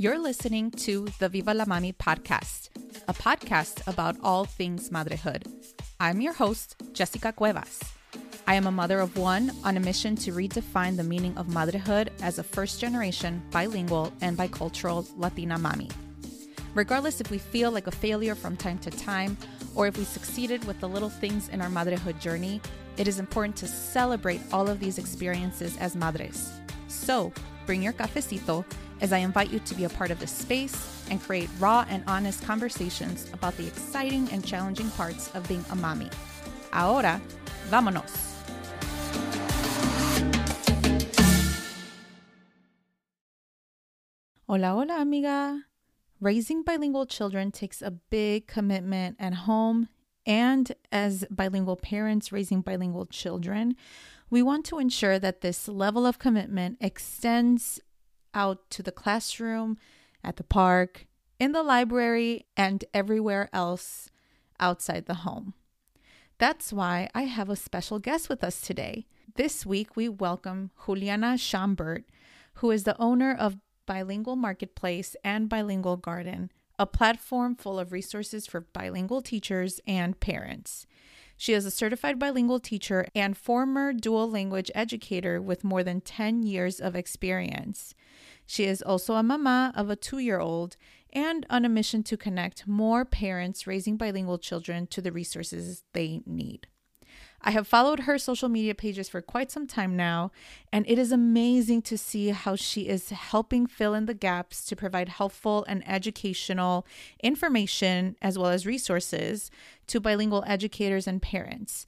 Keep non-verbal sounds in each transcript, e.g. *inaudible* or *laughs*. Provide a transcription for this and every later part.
You're listening to the Viva la Mami podcast, a podcast about all things motherhood. I'm your host, Jessica Cuevas. I am a mother of one on a mission to redefine the meaning of motherhood as a first generation, bilingual, and bicultural Latina mommy. Regardless if we feel like a failure from time to time, or if we succeeded with the little things in our motherhood journey, it is important to celebrate all of these experiences as madres. So, bring your cafecito as I invite you to be a part of this space and create raw and honest conversations about the exciting and challenging parts of being a mommy. Ahora, vámonos. Hola, hola, amiga. Raising bilingual children takes a big commitment at home and as bilingual parents raising bilingual children. We want to ensure that this level of commitment extends out to the classroom, at the park, in the library, and everywhere else outside the home. That's why I have a special guest with us today. This week, we welcome Juliana Shoumbert, who is the owner of Bilingual Marketplace and Bilingual Garden, a platform full of resources for bilingual teachers and parents. She is a certified bilingual teacher and former dual language educator with more than 10 years of experience. She is also a mama of a two year old and on a mission to connect more parents raising bilingual children to the resources they need. I have followed her social media pages for quite some time now, and it is amazing to see how she is helping fill in the gaps to provide helpful and educational information as well as resources to bilingual educators and parents.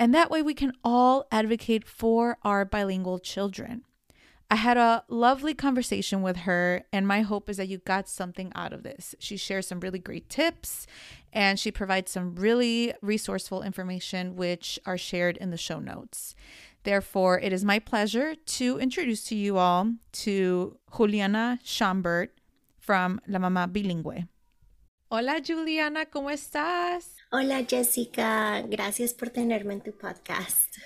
And that way we can all advocate for our bilingual children. I had a lovely conversation with her, and my hope is that you got something out of this. She shares some really great tips and she provides some really resourceful information, which are shared in the show notes. Therefore, it is my pleasure to introduce to you all to Juliana Shoumbert from La Mamá Bilingüe. Hola Juliana, ¿cómo estás? Hola Jessica, gracias por tenerme en tu podcast.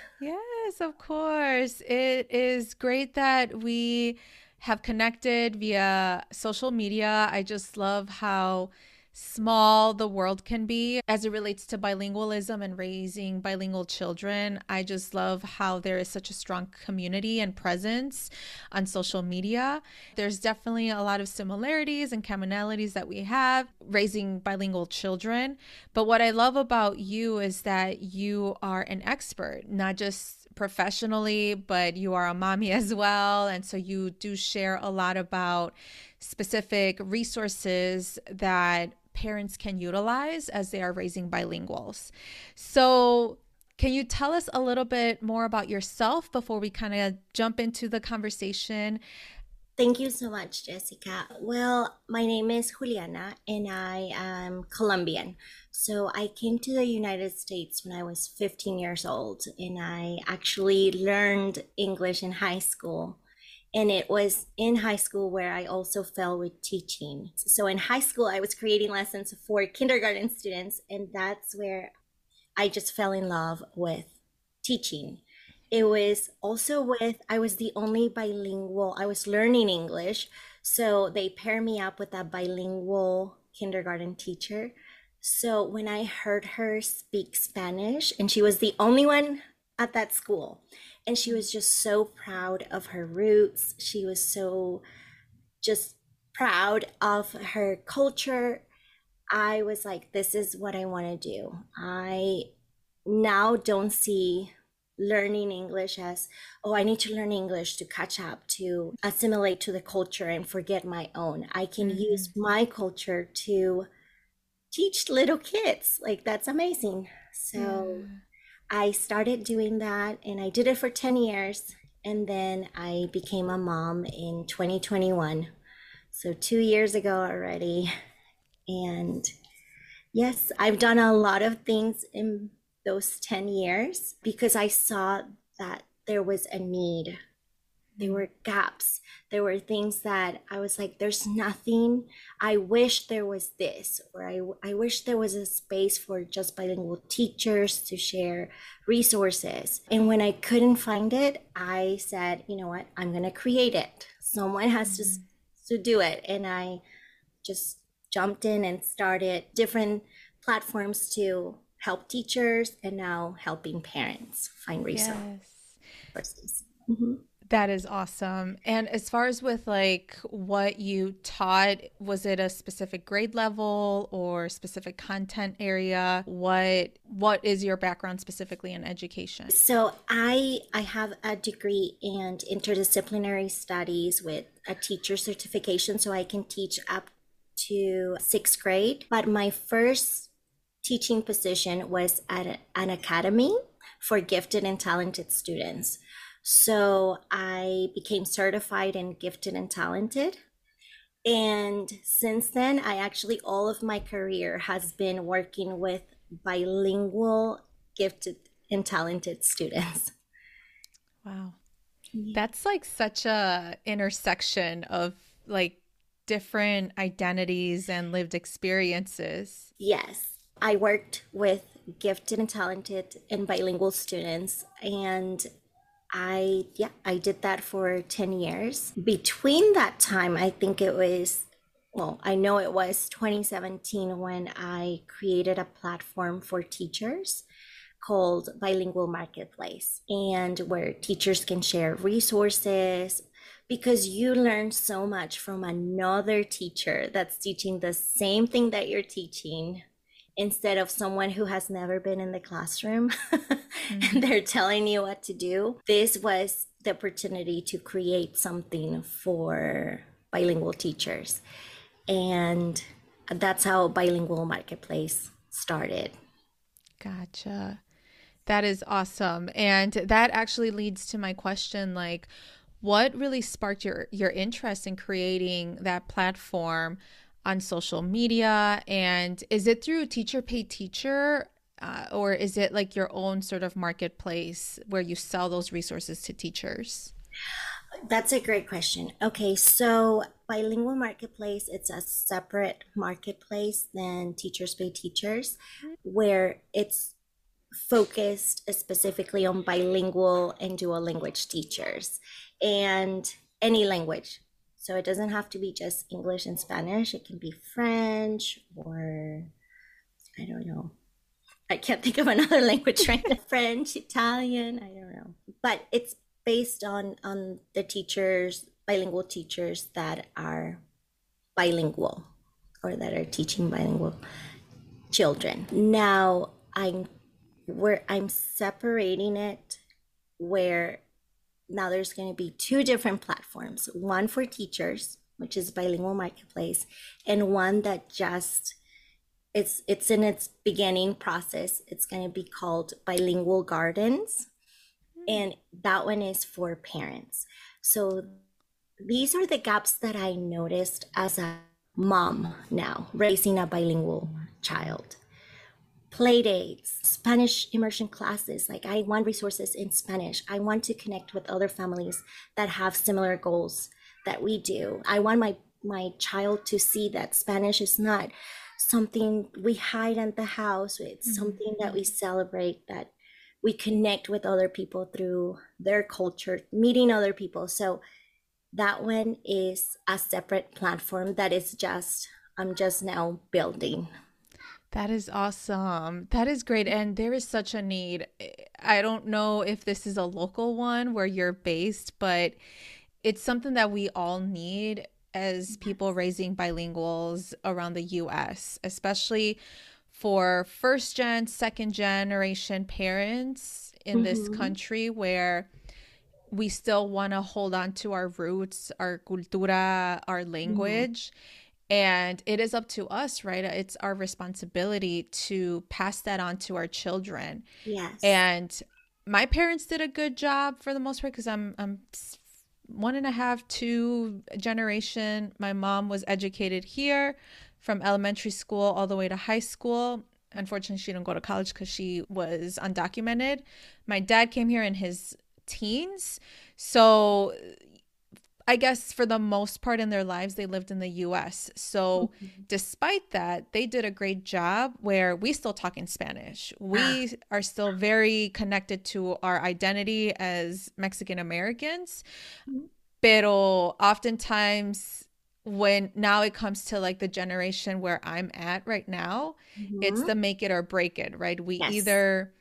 Yes, of course. It is great that we have connected via social media. I just love how small the world can be as it relates to bilingualism and raising bilingual children. I just love how there is such a strong community and presence on social media. There's definitely a lot of similarities and commonalities that we have raising bilingual children. But what I love about you is that you are an expert, not just professionally, but you are a mommy *laughs* as well. And so you do share a lot about specific resources that parents can utilize as they are raising bilinguals. So, can you tell us a little bit more about yourself before we kind of jump into the conversation? Thank you so much, Jessica. Well, my name is Juliana and I am Colombian. So I came to the United States when I was 15 years old and I actually learned English in high school and it was in high school where I also fell with teaching. So in high school, I was creating lessons for kindergarten students, and that's where I just fell in love with teaching. It was also with, I was the only bilingual, I was learning English. So they pair me up with a bilingual kindergarten teacher. So when I heard her speak Spanish, and she was the only one at that school, and she was just so proud of her roots she was so just proud of her culture i was like this is what i want to do i now don't see learning english as oh i need to learn english to catch up to assimilate to the culture and forget my own i can mm-hmm. use my culture to teach little kids like that's amazing so I started doing that and I did it for 10 years. And then I became a mom in 2021. So, two years ago already. And yes, I've done a lot of things in those 10 years because I saw that there was a need. There were gaps. There were things that i was like there's nothing. I wish there was this or i, I wish there was a space for just bilingual teachers to share resources. And when i couldn't find it i said you know what? I'm going to create it. Someone has to mm-hmm. to do it. And I just jumped in and started different platforms to help teachers and now helping parents find resources. Yes. Mm-hmm. That is awesome. And as far as with like what you taught, was it a specific grade level or specific content area? What what is your background specifically in education? So I I have a degree in interdisciplinary studies with a teacher certification so I can teach up to 6th grade, but my first teaching position was at an academy for gifted and talented students. So I became certified in gifted and talented. And since then, I actually, all of my career has been working with bilingual, gifted, and talented students. Wow. That's like such a intersection of like different identities and lived experiences. Yes. I worked with gifted and talented and bilingual students and I yeah, I did that for 10 years. Between that time, I think it was well, I know it was 2017 when I created a platform for teachers called Bilingual Marketplace and where teachers can share resources because you learn so much from another teacher that's teaching the same thing that you're teaching instead of someone who has never been in the classroom *laughs* mm-hmm. and they're telling you what to do. This was the opportunity to create something for bilingual teachers. And that's how Bilingual Marketplace started. Gotcha. That is awesome. And that actually leads to my question like what really sparked your your interest in creating that platform? On social media? And is it through Teacher Pay Teacher? Uh, or is it like your own sort of marketplace where you sell those resources to teachers? That's a great question. Okay, so bilingual marketplace, it's a separate marketplace than Teachers Pay Teachers, where it's focused specifically on bilingual and dual language teachers and any language so it doesn't have to be just English and Spanish. It can be French or I don't know. I can't think of *laughs* another language right now. *laughs* French, Italian, I don't know. But it's based on on the teachers, bilingual teachers that are bilingual or that are teaching bilingual children. Now I'm where I'm separating it where now there's going to be two different platforms one for teachers which is bilingual marketplace and one that just it's it's in its beginning process. It's going to be called bilingual gardens hmm. and that one is for parents. So these are the gaps that i noticed as a mom now raising a bilingual child play dates, Spanish immersion classes. Like I want resources in Spanish. I want to connect with other families that have similar goals that we do. I want my my child to see that Spanish is not something we hide at the house. It's mm-hmm. something that we celebrate that we connect with other people through their culture, meeting other people. So that one is a separate platform that is just I'm just now building. That is awesome. That is great. And there is such a need. I don't know if this is a local one where you're based, but it's something that we all need as people raising bilinguals around the US, especially for first gen, second generation parents in mm-hmm. this country where we still want to hold on to our roots, our cultura, our mm-hmm. language. Mm-hmm and it is up to us, right? It's our responsibility to pass that on to our children. Yes. And my parents did a good job for the most part because I'm I'm one and a half, two generation. My mom was educated here from elementary school all the way to high school. Unfortunately, she didn't go to college because she was undocumented. My dad came here in his teens. So I guess for the most part in their lives, they lived in the US. So, mm-hmm. despite that, they did a great job where we still talk in Spanish. We ah. are still very connected to our identity as Mexican Americans. Mm-hmm. Pero oftentimes, when now it comes to like the generation where I'm at right now, mm-hmm. it's the make it or break it, right? We yes. either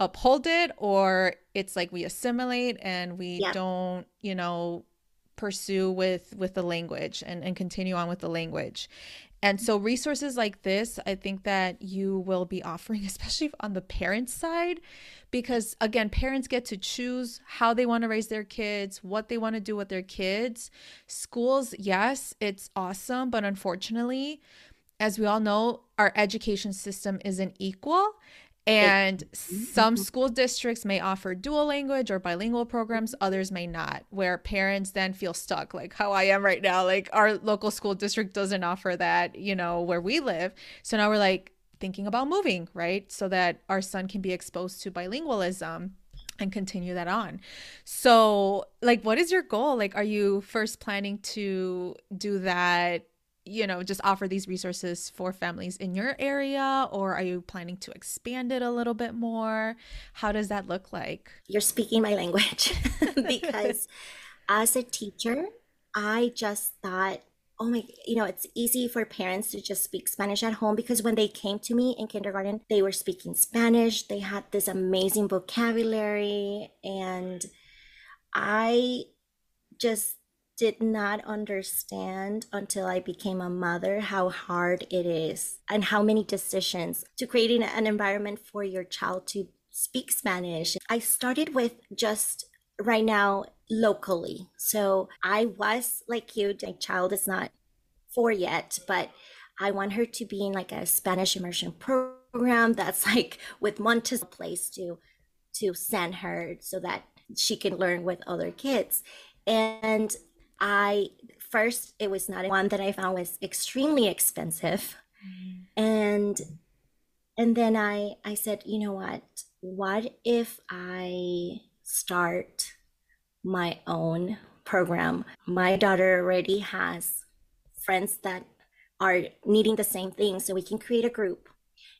uphold it or it's like we assimilate and we don't, you know, pursue with with the language and and continue on with the language. And so resources like this, I think that you will be *laughs* offering especially on the parent side because again parents get to choose how they want to raise their kids what they want to do with their kids schools yes it's awesome but unfortunately as we all know our education system isn't equal and some mm-hmm. school districts may offer dual language or bilingual programs, others may not, where parents then feel stuck, like how I am right now. Like our local school district doesn't offer that, you know, where we live. So now we're like, thinking about moving, right? So that our son can be exposed to bilingualism and continue that on. So, like, what is your goal? Like, are you first planning to do that? You know, just offer these resources for families in your area, or are you planning to expand it a little bit more? How does that look like? You're speaking my language *laughs* because as a teacher, I just thought oh my you know it's easy for parents to just speak spanish at home because when they came to me in kindergarten they were speaking spanish they had this amazing vocabulary and i just did not understand until i became a mother how hard it is and how many decisions to creating an environment for your child to speak spanish i started with just right now locally. So I was like you, my child is not four yet, but I want her to be in like a Spanish immersion program that's *laughs* like with Montessori place to to send her so that she can learn with other kids. And I first it was not one that I found was extremely expensive. Mm-hmm. And and then I I said, you know what? What if I start my own program. My daughter already has friends that are needing the same thing, so we can create a group.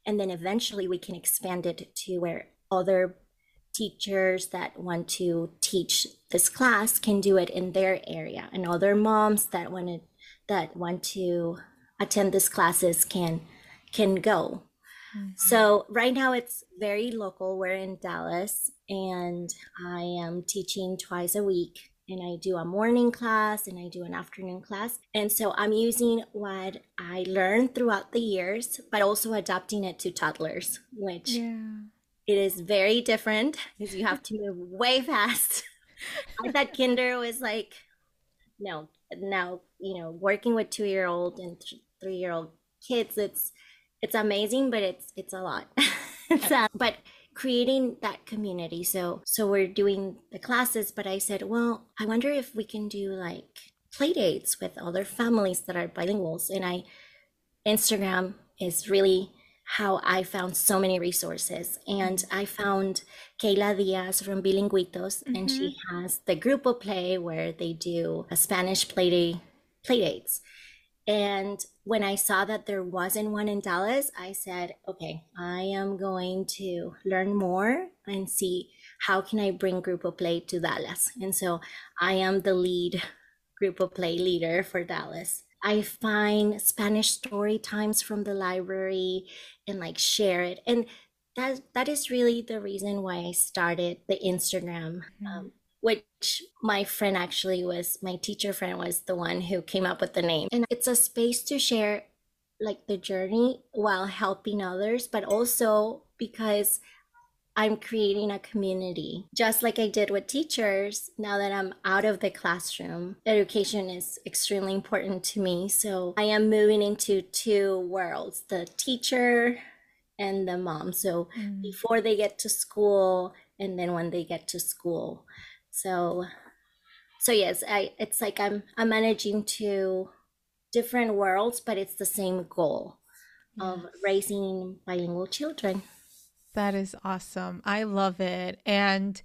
And then eventually we can expand it to where other teachers that want to teach this class can do it in their area and other moms that want to that want to attend these classes can can go Mm-hmm. So right now it's very local. We're in Dallas and I am teaching twice a week and I do a morning class and I do an afternoon class. And so I'm using what I learned throughout the years, but also adapting it to toddlers, which yeah. It is very different because you have to move way fast. *laughs* I thought kinder was like, no, now, you know, working with two year old and th- three year old kids, it's it's amazing, but it's it's a lot. *laughs* but creating that community. So so we're doing the classes, but I said, well, I wonder if we can do like play dates with other families that are bilinguals. And I Instagram is really how I found so many resources. And I found Kayla Diaz from Bilinguitos, mm-hmm. and she mm-hmm. has the Grupo Play where they do a Spanish play day play dates. And when I saw that there wasn't one in Dallas, I said, okay, I am going to learn more and see how can I bring Grupo Play to Dallas. And so I am the lead Grupo Play leader for Dallas. I find Spanish story times from the library and like share it. And that that is really the reason why I started the Instagram. Mm-hmm. Um, which my friend actually was my teacher friend was the one who came up with the name and it's a space to share like the journey while helping others but also because I'm creating a community. Just like I did with teachers, now that I'm out of the classroom, education is extremely important to me. So I am moving into two worlds the teacher and the mom. So mm. before they get to school, and then when they get to school. So so yes, I it's like I'm I'm managing two different worlds, but it's the same goal of raising bilingual children. That is awesome. I love it. And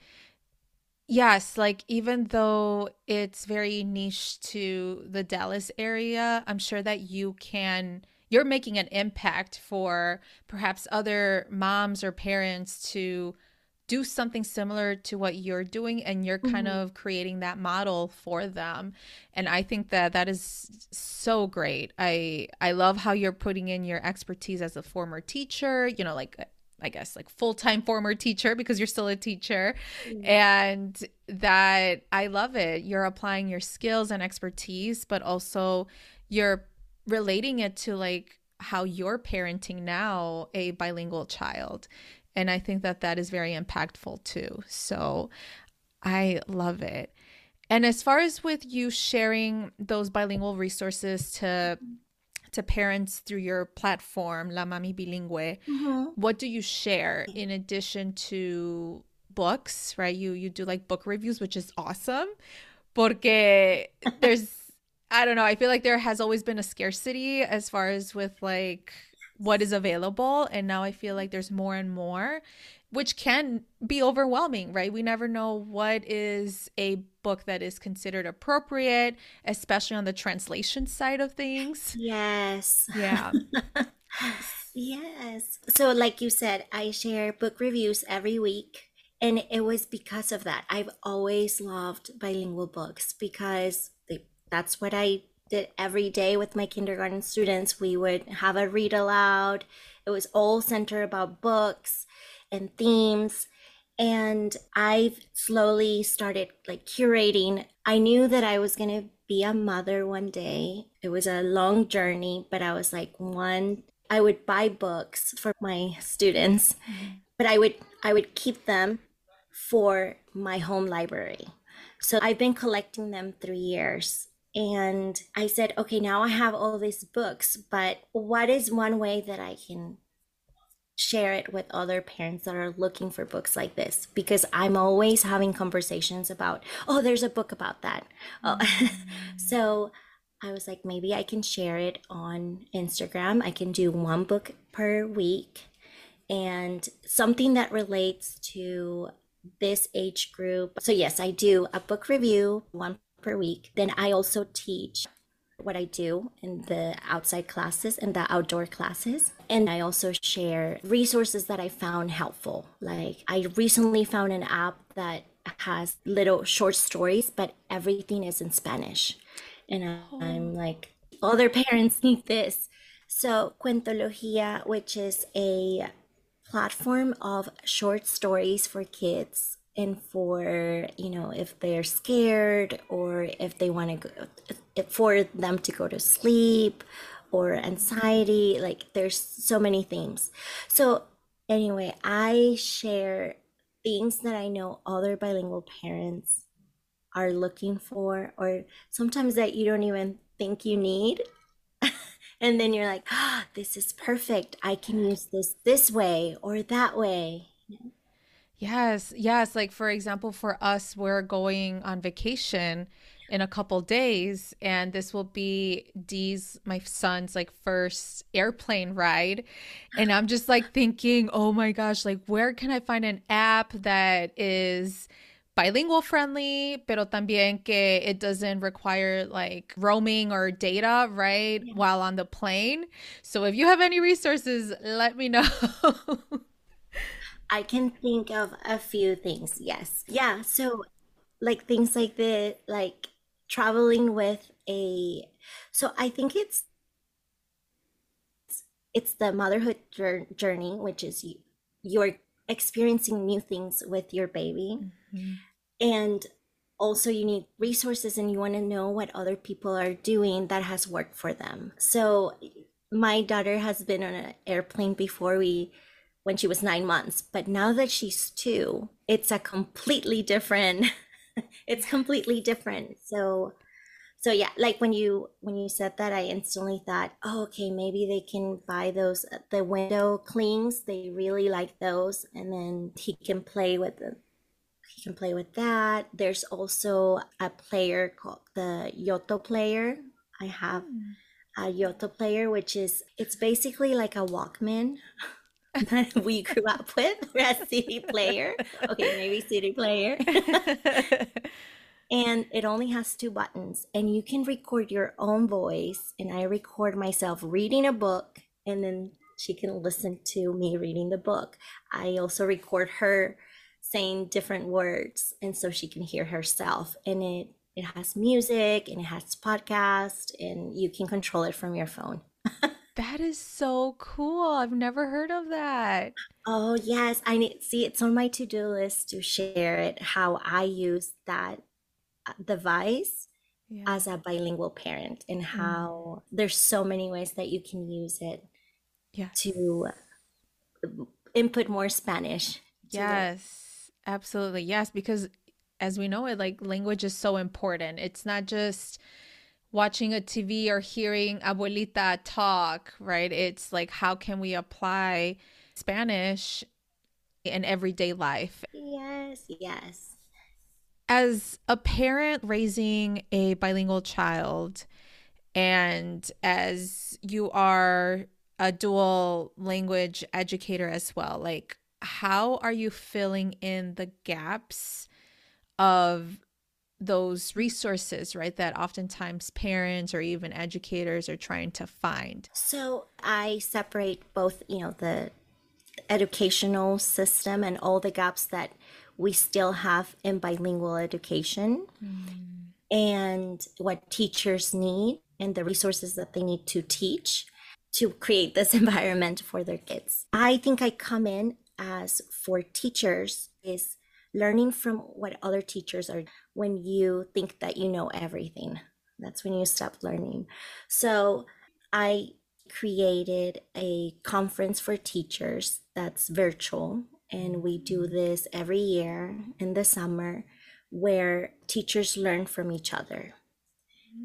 yes, like even though it's very niche to the Dallas area, I'm sure that you can you're making an impact for perhaps other moms or parents to do something similar to what you're doing and you're kind Mhm. of creating that model for them and i think that that is so great i i love how you're putting in your expertise as a former teacher you know like i guess like full-time former teacher because you're still a teacher Mm. and that i love it you're applying your skills and expertise but also you're relating it to like how you're parenting now a bilingual child and I think that that is very impactful too. So I love it. And as far as with you sharing those bilingual resources to to parents through your platform La Mami Bilingüe, Mhm. what do you share in addition to books, right? You you do like book reviews, which is awesome. Porque *laughs* there's I don't know, I feel like there has always been a scarcity as far as with like what is available and now I feel like there's more and more which can be overwhelming, right? We never know what is a book that is considered appropriate, especially on the translation side of things. Yes. Yeah. *laughs* Yes. So, like you said, I share book reviews every week. And it was because of that. I've always loved bilingual books because they, that's what I did every day with my kindergarten students. We would have a read aloud. It was all centered about books and themes. And I've slowly started like curating. I knew that I was going to be a mother one day. It was a long journey, but I was like, one, I would buy books for my students, mm-hmm. but I would I would keep them for my home library. So I've been collecting them through years. And I said, okay, now I have all these books, but what is one way that I can share it with other parents that are looking for books like this? Because I'm always having conversations about, oh, there's a book about that. Oh. *laughs* Mm-hmm. so I was like, maybe I can share it on Instagram. I can do one book per week and something that relates to this age group. So, yes, I do a book review one per week. Then I also teach what I do in the outside classes and the outdoor classes. And I also share resources that I found helpful. Like, I recently found an app that has little short stories, but everything is in Spanish. And I'm oh. like, other parents *laughs* need this. So, Cuentología, which is a platform of short stories for kids and for you know if they're scared or if they want to go for them to go to sleep or anxiety like there's so many themes so anyway i share things that i know other bilingual parents are looking for or sometimes that you don't even think you need. *laughs* And then you're like ah, this is perfect. I can use this this way or that way Yes, yes. Like for example, for us, we're going on vacation in a couple days, and this will be Dee's, my son's like first airplane ride. And I'm just like thinking, oh my gosh, like where can I find an app that is bilingual friendly, pero también que it doesn't require like roaming or data, right? Yeah. While on the plane. So if you have any resources, let me know. *laughs* I can think of a few things. Yes. Yeah. So, like things like the like traveling with a. So I think it's it's the motherhood journey, which is you, you're experiencing new things with your baby, Mhm. and also you need resources and you want to know what other people are doing that has worked for them. So my daughter has been on an airplane before we when she was nine months but now that she's two it's a completely different *laughs* it's completely different. So so yeah like when you when you said that i instantly thought oh okay maybe they can buy those uh, the window clings they really like those. And then he can play with them he can play with that. There's also a player called the yoto player. I have a yoto player which is it's basically like a walkman *laughs* that *laughs* we grew up with. A cd player. Okay maybe cd player. *laughs* And it only has two buttons and you can record your own voice and i record myself reading a book and then she can listen to me reading the book. I also record her saying different words and so she can hear herself. And it it has music and it has podcast and you can control it from your phone *laughs* that is so cool i've never heard of that oh yes i need see it's on my to-do list to share it how i use that uh, device yeah. as a bilingual parent and mm. how mm. there's so many ways that you can use it yeah. to input more spanish yes Absolutely. Yes, because as we know it, like language is so important. It's not just watching a TV or hearing abuelita talk, right? It's like how can we apply Spanish in everyday life? Yes, yes. As a parent raising a bilingual child, and as you are a dual language educator as well, like how are you filling in the gaps of those resources, right? That oftentimes parents or even educators are trying to find. So I separate both, you know, the educational system and all the gaps that we still have in bilingual education mm. and what teachers need and the resources that they need to teach to create this *laughs* environment for their kids. I think I come in as for teachers is learning from what other teachers are when you think that you know everything. That's when you stop learning. So i created a conference for teachers that's virtual and we do mm-hmm. this every year in the summer where teachers learn from each other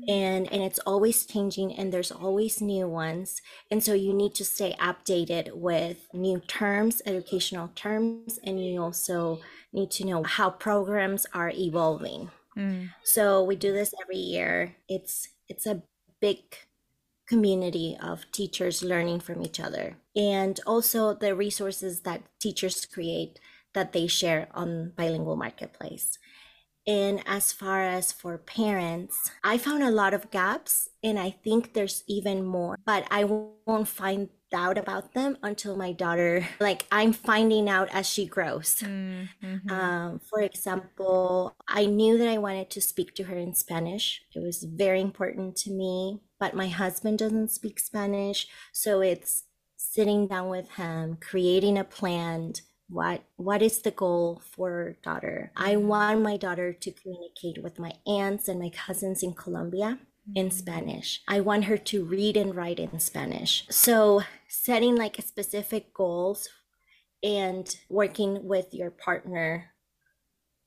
and and it's always changing and there's always new ones. And so you need to stay updated with new terms educational terms and you also need to know how programs are evolving. Mm. so we do this every year. It's it's a big community of teachers learning from each other. And also the resources that teachers create that they share on bilingual marketplace and as far as for parents, I found a lot of gaps, and I think there's even more, but I won't find out about them until my daughter, like, I'm finding out as she grows. Mm-hmm. Um, for example, I knew that I wanted to speak to her in Spanish, it was very important to me, but my husband doesn't speak Spanish. So it's sitting down with him, creating a plan what what is the goal for daughter i mm-hmm. want my daughter to communicate with my aunts and my cousins in colombia in mm-hmm. spanish i want her to read and write in spanish so setting like specific goals and working with your partner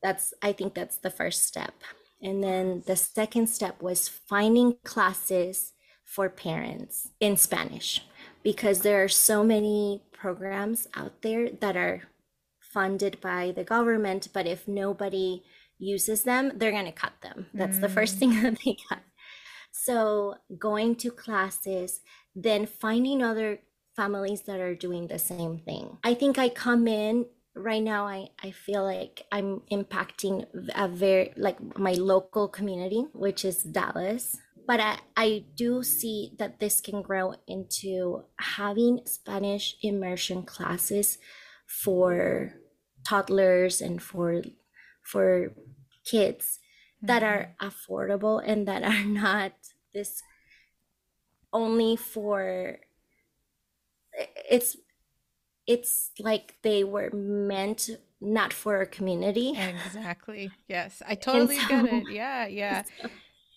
that's i think that's the first step and then the second step was finding classes for parents in spanish because there are so many programs out there that are funded by the government, but if nobody uses them, they're going to cut them. That's mm. the first mm. thing *laughs* that they cut. So, going to classes, then finding other families that are doing the same thing. I think I come in right now I, I feel like i'm impacting a very like my local community which is dallas but I, I do see that this can grow into having Spanish immersion classes for toddlers and for for kids mm-hmm. that are mm-hmm. affordable and that are *laughs* not this only for it's it's like they were meant not for a community exactly yes i *laughs* totally so, get it yeah yeah *laughs* so,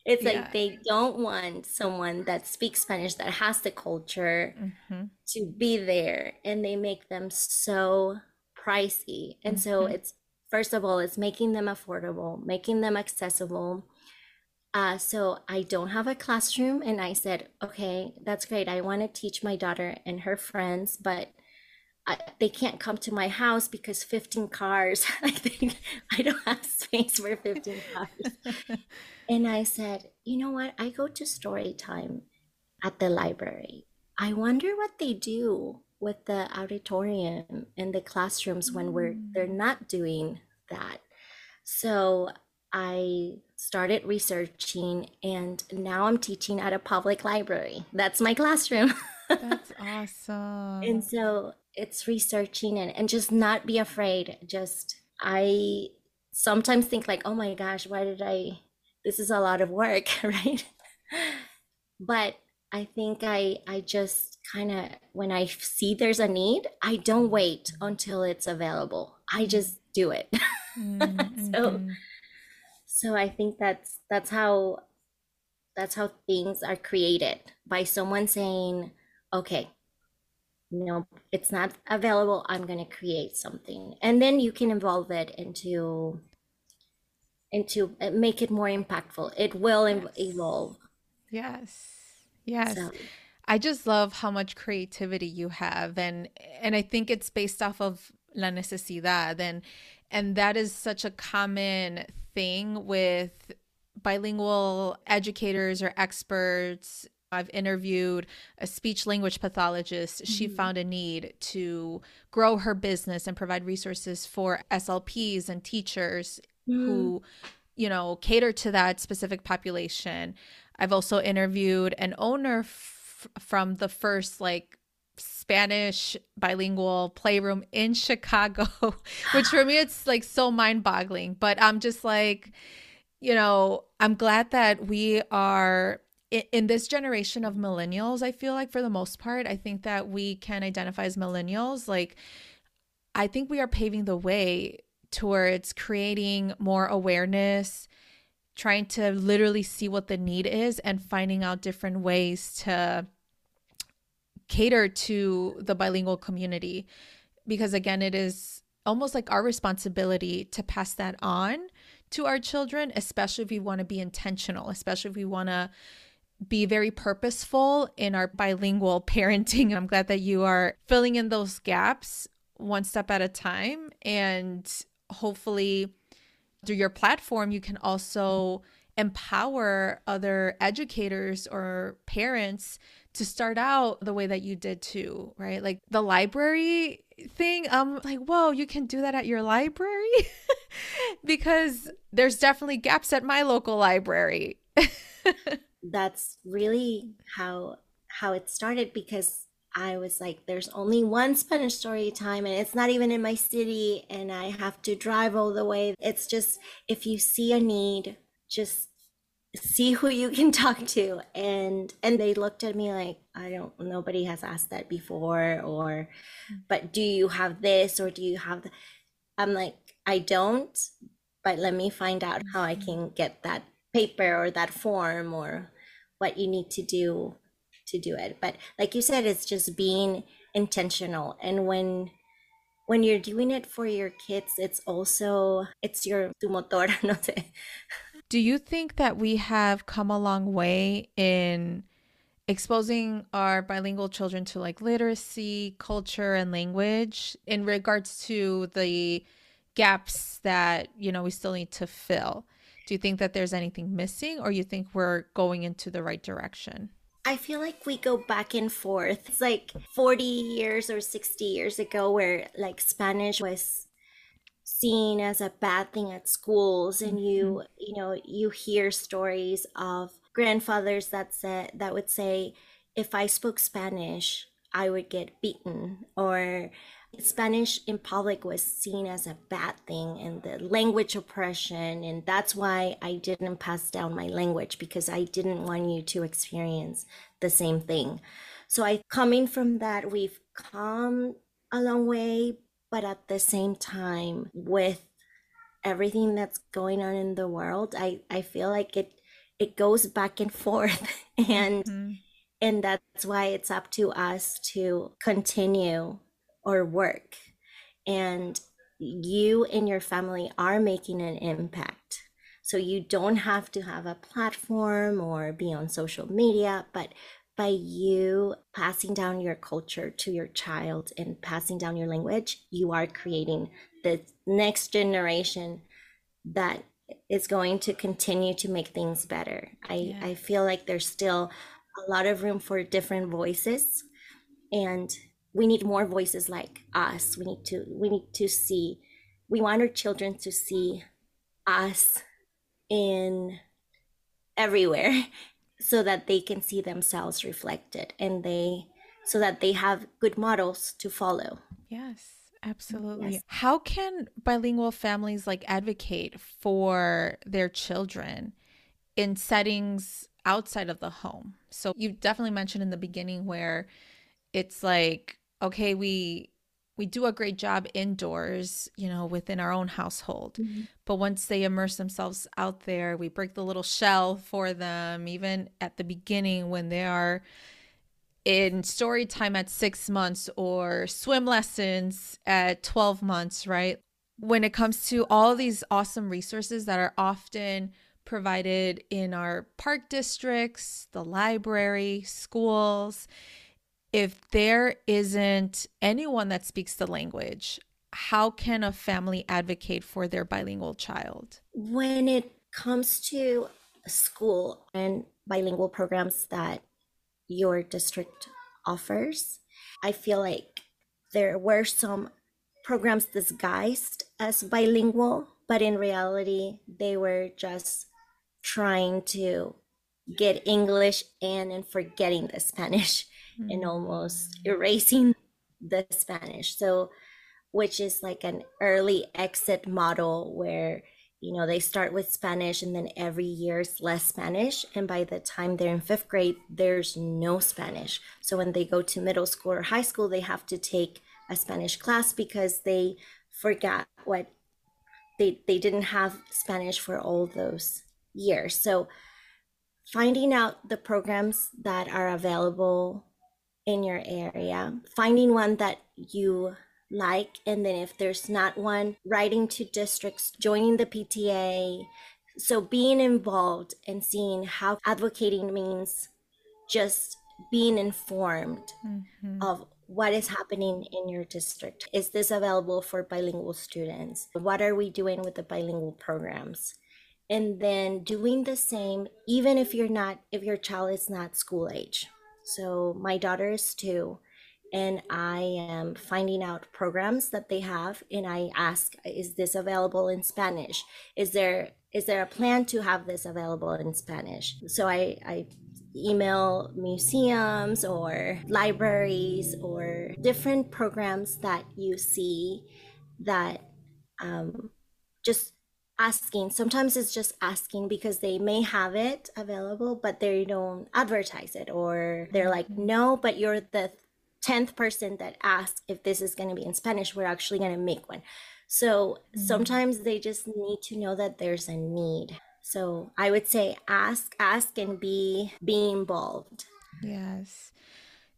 it's yeah. like they don't want someone that speaks Spanish that has the culture mm-hmm. to be there, and they make them so pricey. And mm-hmm. so it's first of all, it's making them affordable, making them accessible. Uh, so I don't have a classroom, and I said, okay, that's great. I want to teach my daughter and her friends, but I, they can't come to my house because 15 cars. *laughs* I think I don't have space for 15 cars. *laughs* and I said, you know what? I go to story time at the library. I wonder what they do with the auditorium and the classrooms when we're they're mm. not doing that. So I started researching and now I'm teaching at a public library. That's my classroom. That's *laughs* awesome. and so it's researching and, and just not be afraid. Just I sometimes think like, oh my gosh, why did I? This is a lot of work, *laughs* right? but I think I I just kind of when I see there's a need, I don't wait until it's available. I just do it. Mm-hmm. *laughs* so mm-hmm. so I think that's that's how that's how things are created by someone saying, okay, no, it's not available, I'm going to create something. And then you can evolve it into into uh, make it more impactful. It will yes. evolve. Yes. Yes. So. I just love how much creativity you have and and I think it's based off of la necesidad and and that is such a common thing with bilingual educators or experts I've interviewed a speech language pathologist. Mm-hmm. She found a need to grow her business and provide resources for SLPs and teachers mm-hmm. who, you know, cater to that specific population. I've also interviewed an owner f- from the first like Spanish bilingual playroom in Chicago, *laughs* which for me it's like so mind-boggling, but I'm just like you know, I'm glad that we are in, this generation of millennials. I feel like for the most part, I think that we can identify as millennials. Like, I think we are paving the way towards creating more awareness, trying to literally see what the need is and finding out different ways to cater to the bilingual community. Because again, it is almost like our responsibility to pass that on to our children, especially if we want to be intentional, especially if we want to be very purposeful in our bilingual *laughs* parenting. I'm glad that you are filling in those gaps one step at a time. And hopefully, through your platform, you can also empower other educators or parents to start out the way that you did too, right? Like the library thing, I'm like, whoa, you can do that at your library? *laughs* because there's definitely gaps at my local library. *laughs* That's really how how it started because I was like, there's only one Spanish story time, and it's not even in my city, and I have to drive all the way. It's just if you see a need, just see who you can *laughs* talk to. And and they looked at me like i don't nobody has asked that before or mm. but do you have this or do you have the, i'm like i don't but let me find out how i mm. can get that paper or that form or what you need to do to do it but like you said it's just being intentional and when when you're doing it for your kids it's also it's your tu motor *laughs* no sé do you think that we have come a long way in exposing our bilingual children to like literacy, culture, and language in regards to the gaps that, you know, we still need to fill? Do you think that there's anything missing or you think we're going into the right direction? I feel like we go back and forth. It's like 40 years or 60 years ago where like Spanish was seen as a bad thing at schools and you mm-hmm. you know you hear stories of grandfathers that said that would say if i spoke spanish i would get beaten or spanish in public was seen as a bad thing and the language oppression and that's why i didn't pass down my language because i didn't want you to experience the same thing so i coming from that we've come a long way but at the same time with everything that's going on in the world i i feel like it it goes back and forth *laughs* and mm-hmm. and that's why it's up to us to continue or work and you and your family are making an impact so you don't have to have a platform or be on social media but by you passing down your culture to your child and passing down your language, you are creating the next generation that is going to continue to make things better. I, yeah. I feel like there's still a lot of room for different voices and we need more voices like us. We need to we need to see we want our children to see us in everywhere *laughs* so that they can see themselves reflected and they so that they have good models to follow yes Absolutely. Yes. How can bilingual families like advocate for their children in settings outside of the home? So you definitely mentioned in the beginning where it's like okay, we we do a great job indoors, you know, within our own household. Mm-hmm. But once they immerse themselves out there, we break the little shell for them even at the beginning when they are in story time at six months or swim lessons at 12 months, right? When it comes to all these awesome resources that are often provided in our park districts, the library, schools, if there isn't anyone that speaks the language, how can a family advocate for their bilingual child? When it comes to school and bilingual programs that your district offers. I feel like there were some programs disguised as bilingual, but in reality, they were just trying to get English in and forgetting the Spanish *laughs* mm-hmm. and almost erasing the Spanish. So, which is like an early exit model where you know, they start with Spanish and then every year is less Spanish. And by the time they're in fifth grade, there's no Spanish. So when they go to middle school or high school, they have to take a Spanish class because they forgot what they, they didn't have Spanish for all those years. So finding out the programs that are available in your area, finding one that you like and then if there's not one writing to districts joining the pta so being involved and seeing how advocating means just being informed mm-hmm. of what is happening in your district. Is this available for bilingual students? What are we doing with the bilingual programs? And then doing the same even if you're not if your child is not school age so my daughter is two and I am finding out programs that they have and I ask is this available in Spanish? Is there is there a plan to have this available in Spanish? So I I email museums or libraries or different programs that you see that um, just asking sometimes it's just asking because they may have it available but they don't advertise it or they're like mm-hmm. no but you're the 10th person that asks if this is going to be in Spanish, we're actually going to make one. So mm-hmm. sometimes they just need to know that there's a need. So I would say ask, ask, and be be involved. Yes,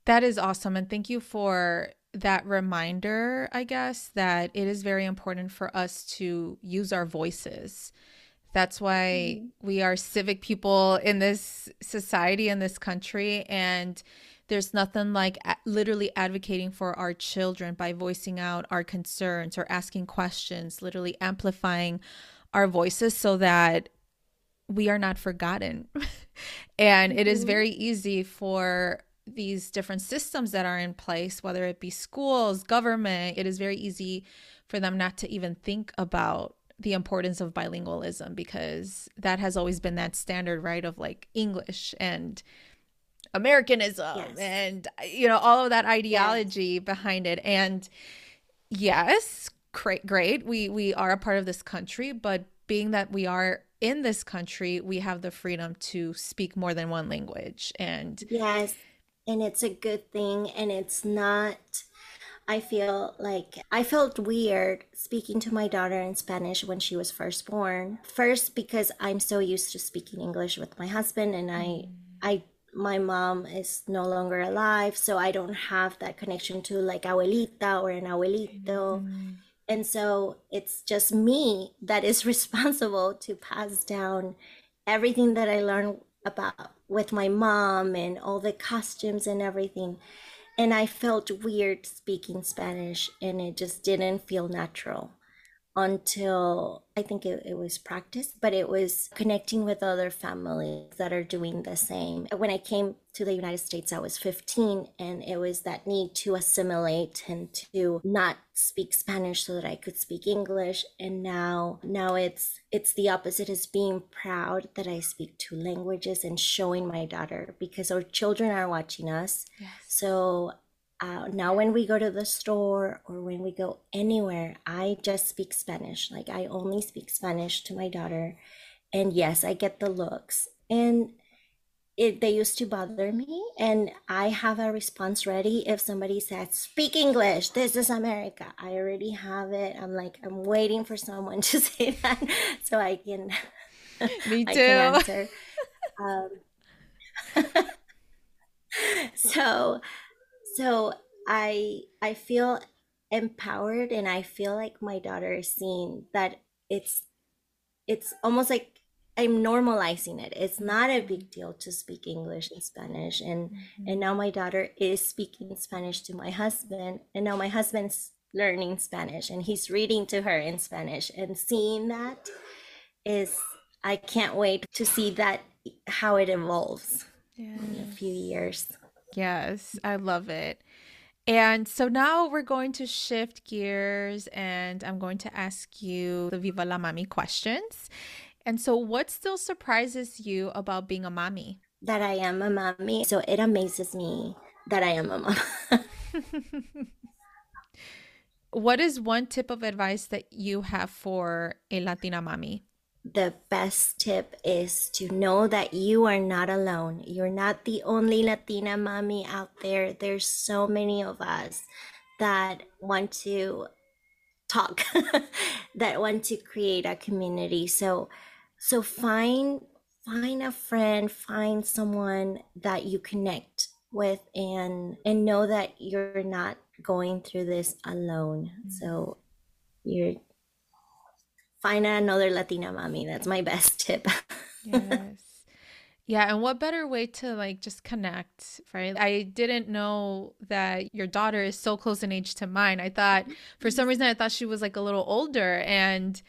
that is awesome, and thank you for that reminder. I guess that it is very important for us to use our voices. That's why mm-hmm. we are civic people in this society in this country, and there's nothing like literally advocating for our children by voicing out our concerns or asking questions, literally amplifying our voices so that we are not forgotten. *laughs* and mm-hmm. it is mm-hmm. very easy for these different systems that are in place, whether it be schools, government, it is very easy for them not to even think about the importance of bilingualism because that has always been that standard, right? Of like English and Americanism yes. and you know all of that ideology yes. behind it. And yes, great, great. We we are a part of this country, but being that we are in this country, we have the freedom to speak more than one language. And yes, and it's a good thing, and it's not. I feel like I felt weird speaking to my daughter in Spanish when she was first born. First, because I'm so used to speaking English with my husband, and I mm. I my mom is no longer alive, so I don't have that connection to like abuelita or an abuelito. Mm-hmm. And so it's just me that is *laughs* responsible to pass down everything that I learned about with my mom and all the costumes and everything. And I felt weird speaking Spanish and it just didn't feel natural until I think it, it was practice, but it was connecting with other families that are doing the same. When I came to the United States, I was 15, and it was that need to assimilate and to not speak Spanish so that I could speak English. And now, now it's it's the opposite. Is being proud that I speak two languages and showing my daughter because our children are watching us. Yes. So uh, now when we go to the store or when we go anywhere, I just speak Spanish. Like I only speak Spanish to my daughter. And yes, I get the looks. And it, they used to bother me and i have a response ready if somebody says speak english this is america i already have it i'm like i'm waiting for someone *laughs* to say that so i can *laughs* me too can answer. Um, *laughs* so so i i feel empowered and i feel like my daughter is seeing that it's it's almost like I'm normalizing it. It's not a big deal to speak English and Spanish. And mm-hmm. and now my daughter is speaking Spanish to my husband. And now my husband's learning Spanish and he's reading to her in Spanish. And seeing that is I can't wait to see that how it evolves in a few years. Yes, I love it. And so now we're going to shift gears and I'm going to ask you the Viva la Mami questions. And so, what still surprises you about being a mommy? That I am a mommy. So, it amazes me that I am a mom. *laughs* what is one tip of advice that you have for a Latina mommy? The best tip is to know that you are not alone. You're not the only Latina mommy out there. There's so many of us that want to talk, *laughs* that want to create a community. So, so find find a friend, find someone that you connect with and and know that you're not going through this alone. So you're find another Latina mommy. That's my best tip. yes. Yeah, and what better way to like just connect, right? I didn't know that your daughter is so close in age to mine. I thought for some mm-hmm. reason I thought she was like a little older and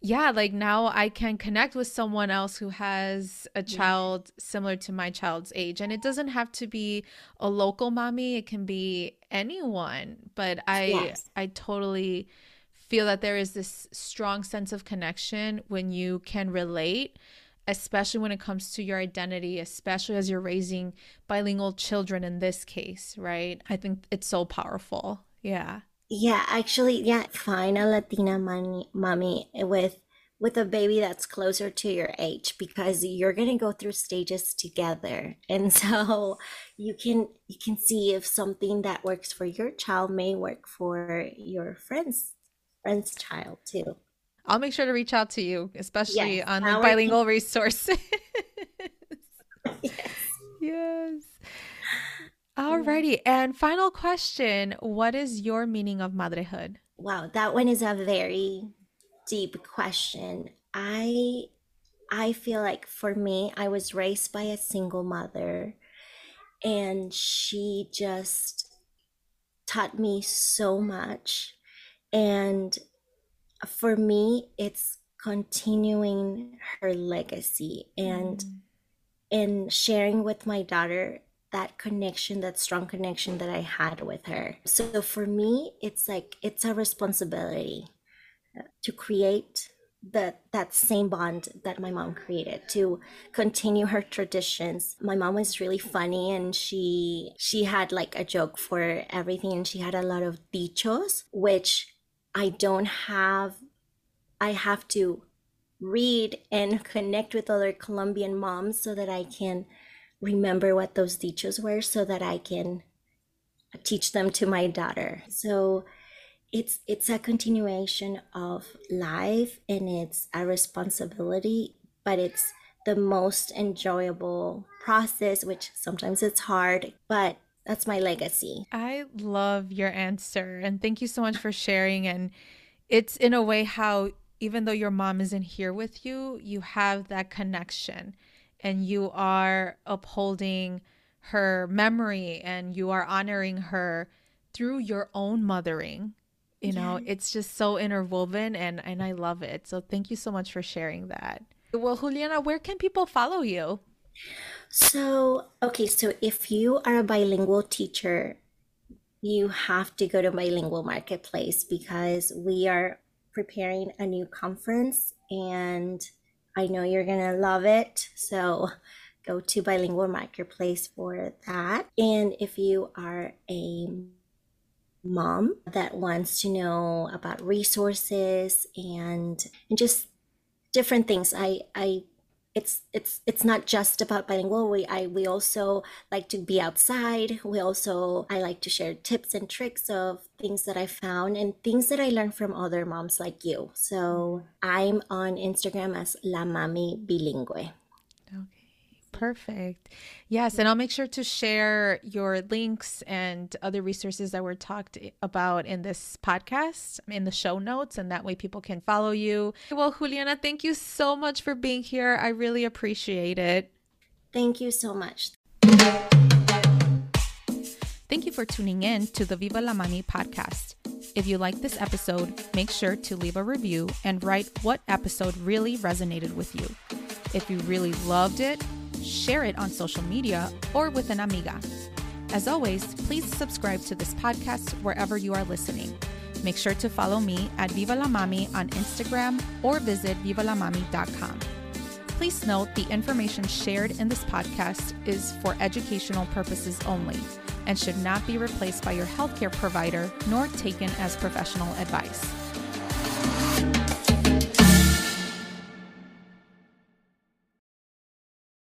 yeah, like now I can connect with someone else who has a child similar to my child's age. And it doesn't have to be a local mommy, it can be anyone. But I yes. I totally feel that there is this strong sense of connection when you can relate, especially when it comes to your identity, especially as you're raising bilingual children in this case, right? I think it's so powerful. Yeah. Yeah, actually, yeah, find a Latina mommy, mommy with with a baby that's closer to your age because you're going to go through stages together and *laughs* so you can you can see if something that works for your child may work for your friend's friend's child too i'll make sure to reach out to you especially yes, on the bilingual resources *laughs* yes. yes Alrighty. And final question What is your meaning of motherhood? Wow, that one is a very deep question. I I feel like for me, I was raised by a single mother and she just taught me so much. And for me, it's continuing her legacy and mm. and sharing with my daughter that connection, that strong connection that I had with her. So for me, it's like it's a responsibility uh, to create that that same bond that my mom created to continue her traditions my mom was really funny and she she had like a joke for everything and she had a lot of dichos which i don't have i have to read and connect with other colombian moms so that i can remember what those dichos were so that I can teach them to my daughter. So it's it's a continuation of life and it's a responsibility, but it's the most enjoyable process, which sometimes it's hard, but that's my legacy. I love your answer and thank you so much for sharing and it's in a way how even though your mom isn't here with you, you have that connection and you are upholding her memory and you are honoring her through your own mothering. You know it's just so interwoven and and i love it. So thank you so much for sharing that. Well juliana where can people follow you so okay so if you are a bilingual teacher you have to go to bilingual marketplace because we are preparing a new conference and I know you're going to love it. So go to Bilingual Marketplace for that. And if you are a mom that wants to know about resources and, and just different things, I, I it's it's it's not just about bilingual. We i we also like to be outside. We also i like to share tips and tricks of things that i found and things that i learned from other moms like you. So mm-hmm. i'm on instagram as la mamá bilingüe Perfect. Yes, and I'll make sure to share your links and other resources that were talked about in this podcast in the show notes, and that way people can follow you. Well, Juliana, thank you so much for being here. I really appreciate it. Thank you so much. Thank you for tuning in to the Viva la Mami podcast. If you like this episode, make sure to leave a review and write what episode really resonated with you. If you really loved it, share it on social media, or with an amiga. As always, please subscribe to this podcast wherever you are listening. Make sure to follow me at Viva La Mami on Instagram or visit vivalamami.com. Please note the information shared in this podcast is for educational purposes only and should not be replaced by your healthcare provider nor taken as professional advice.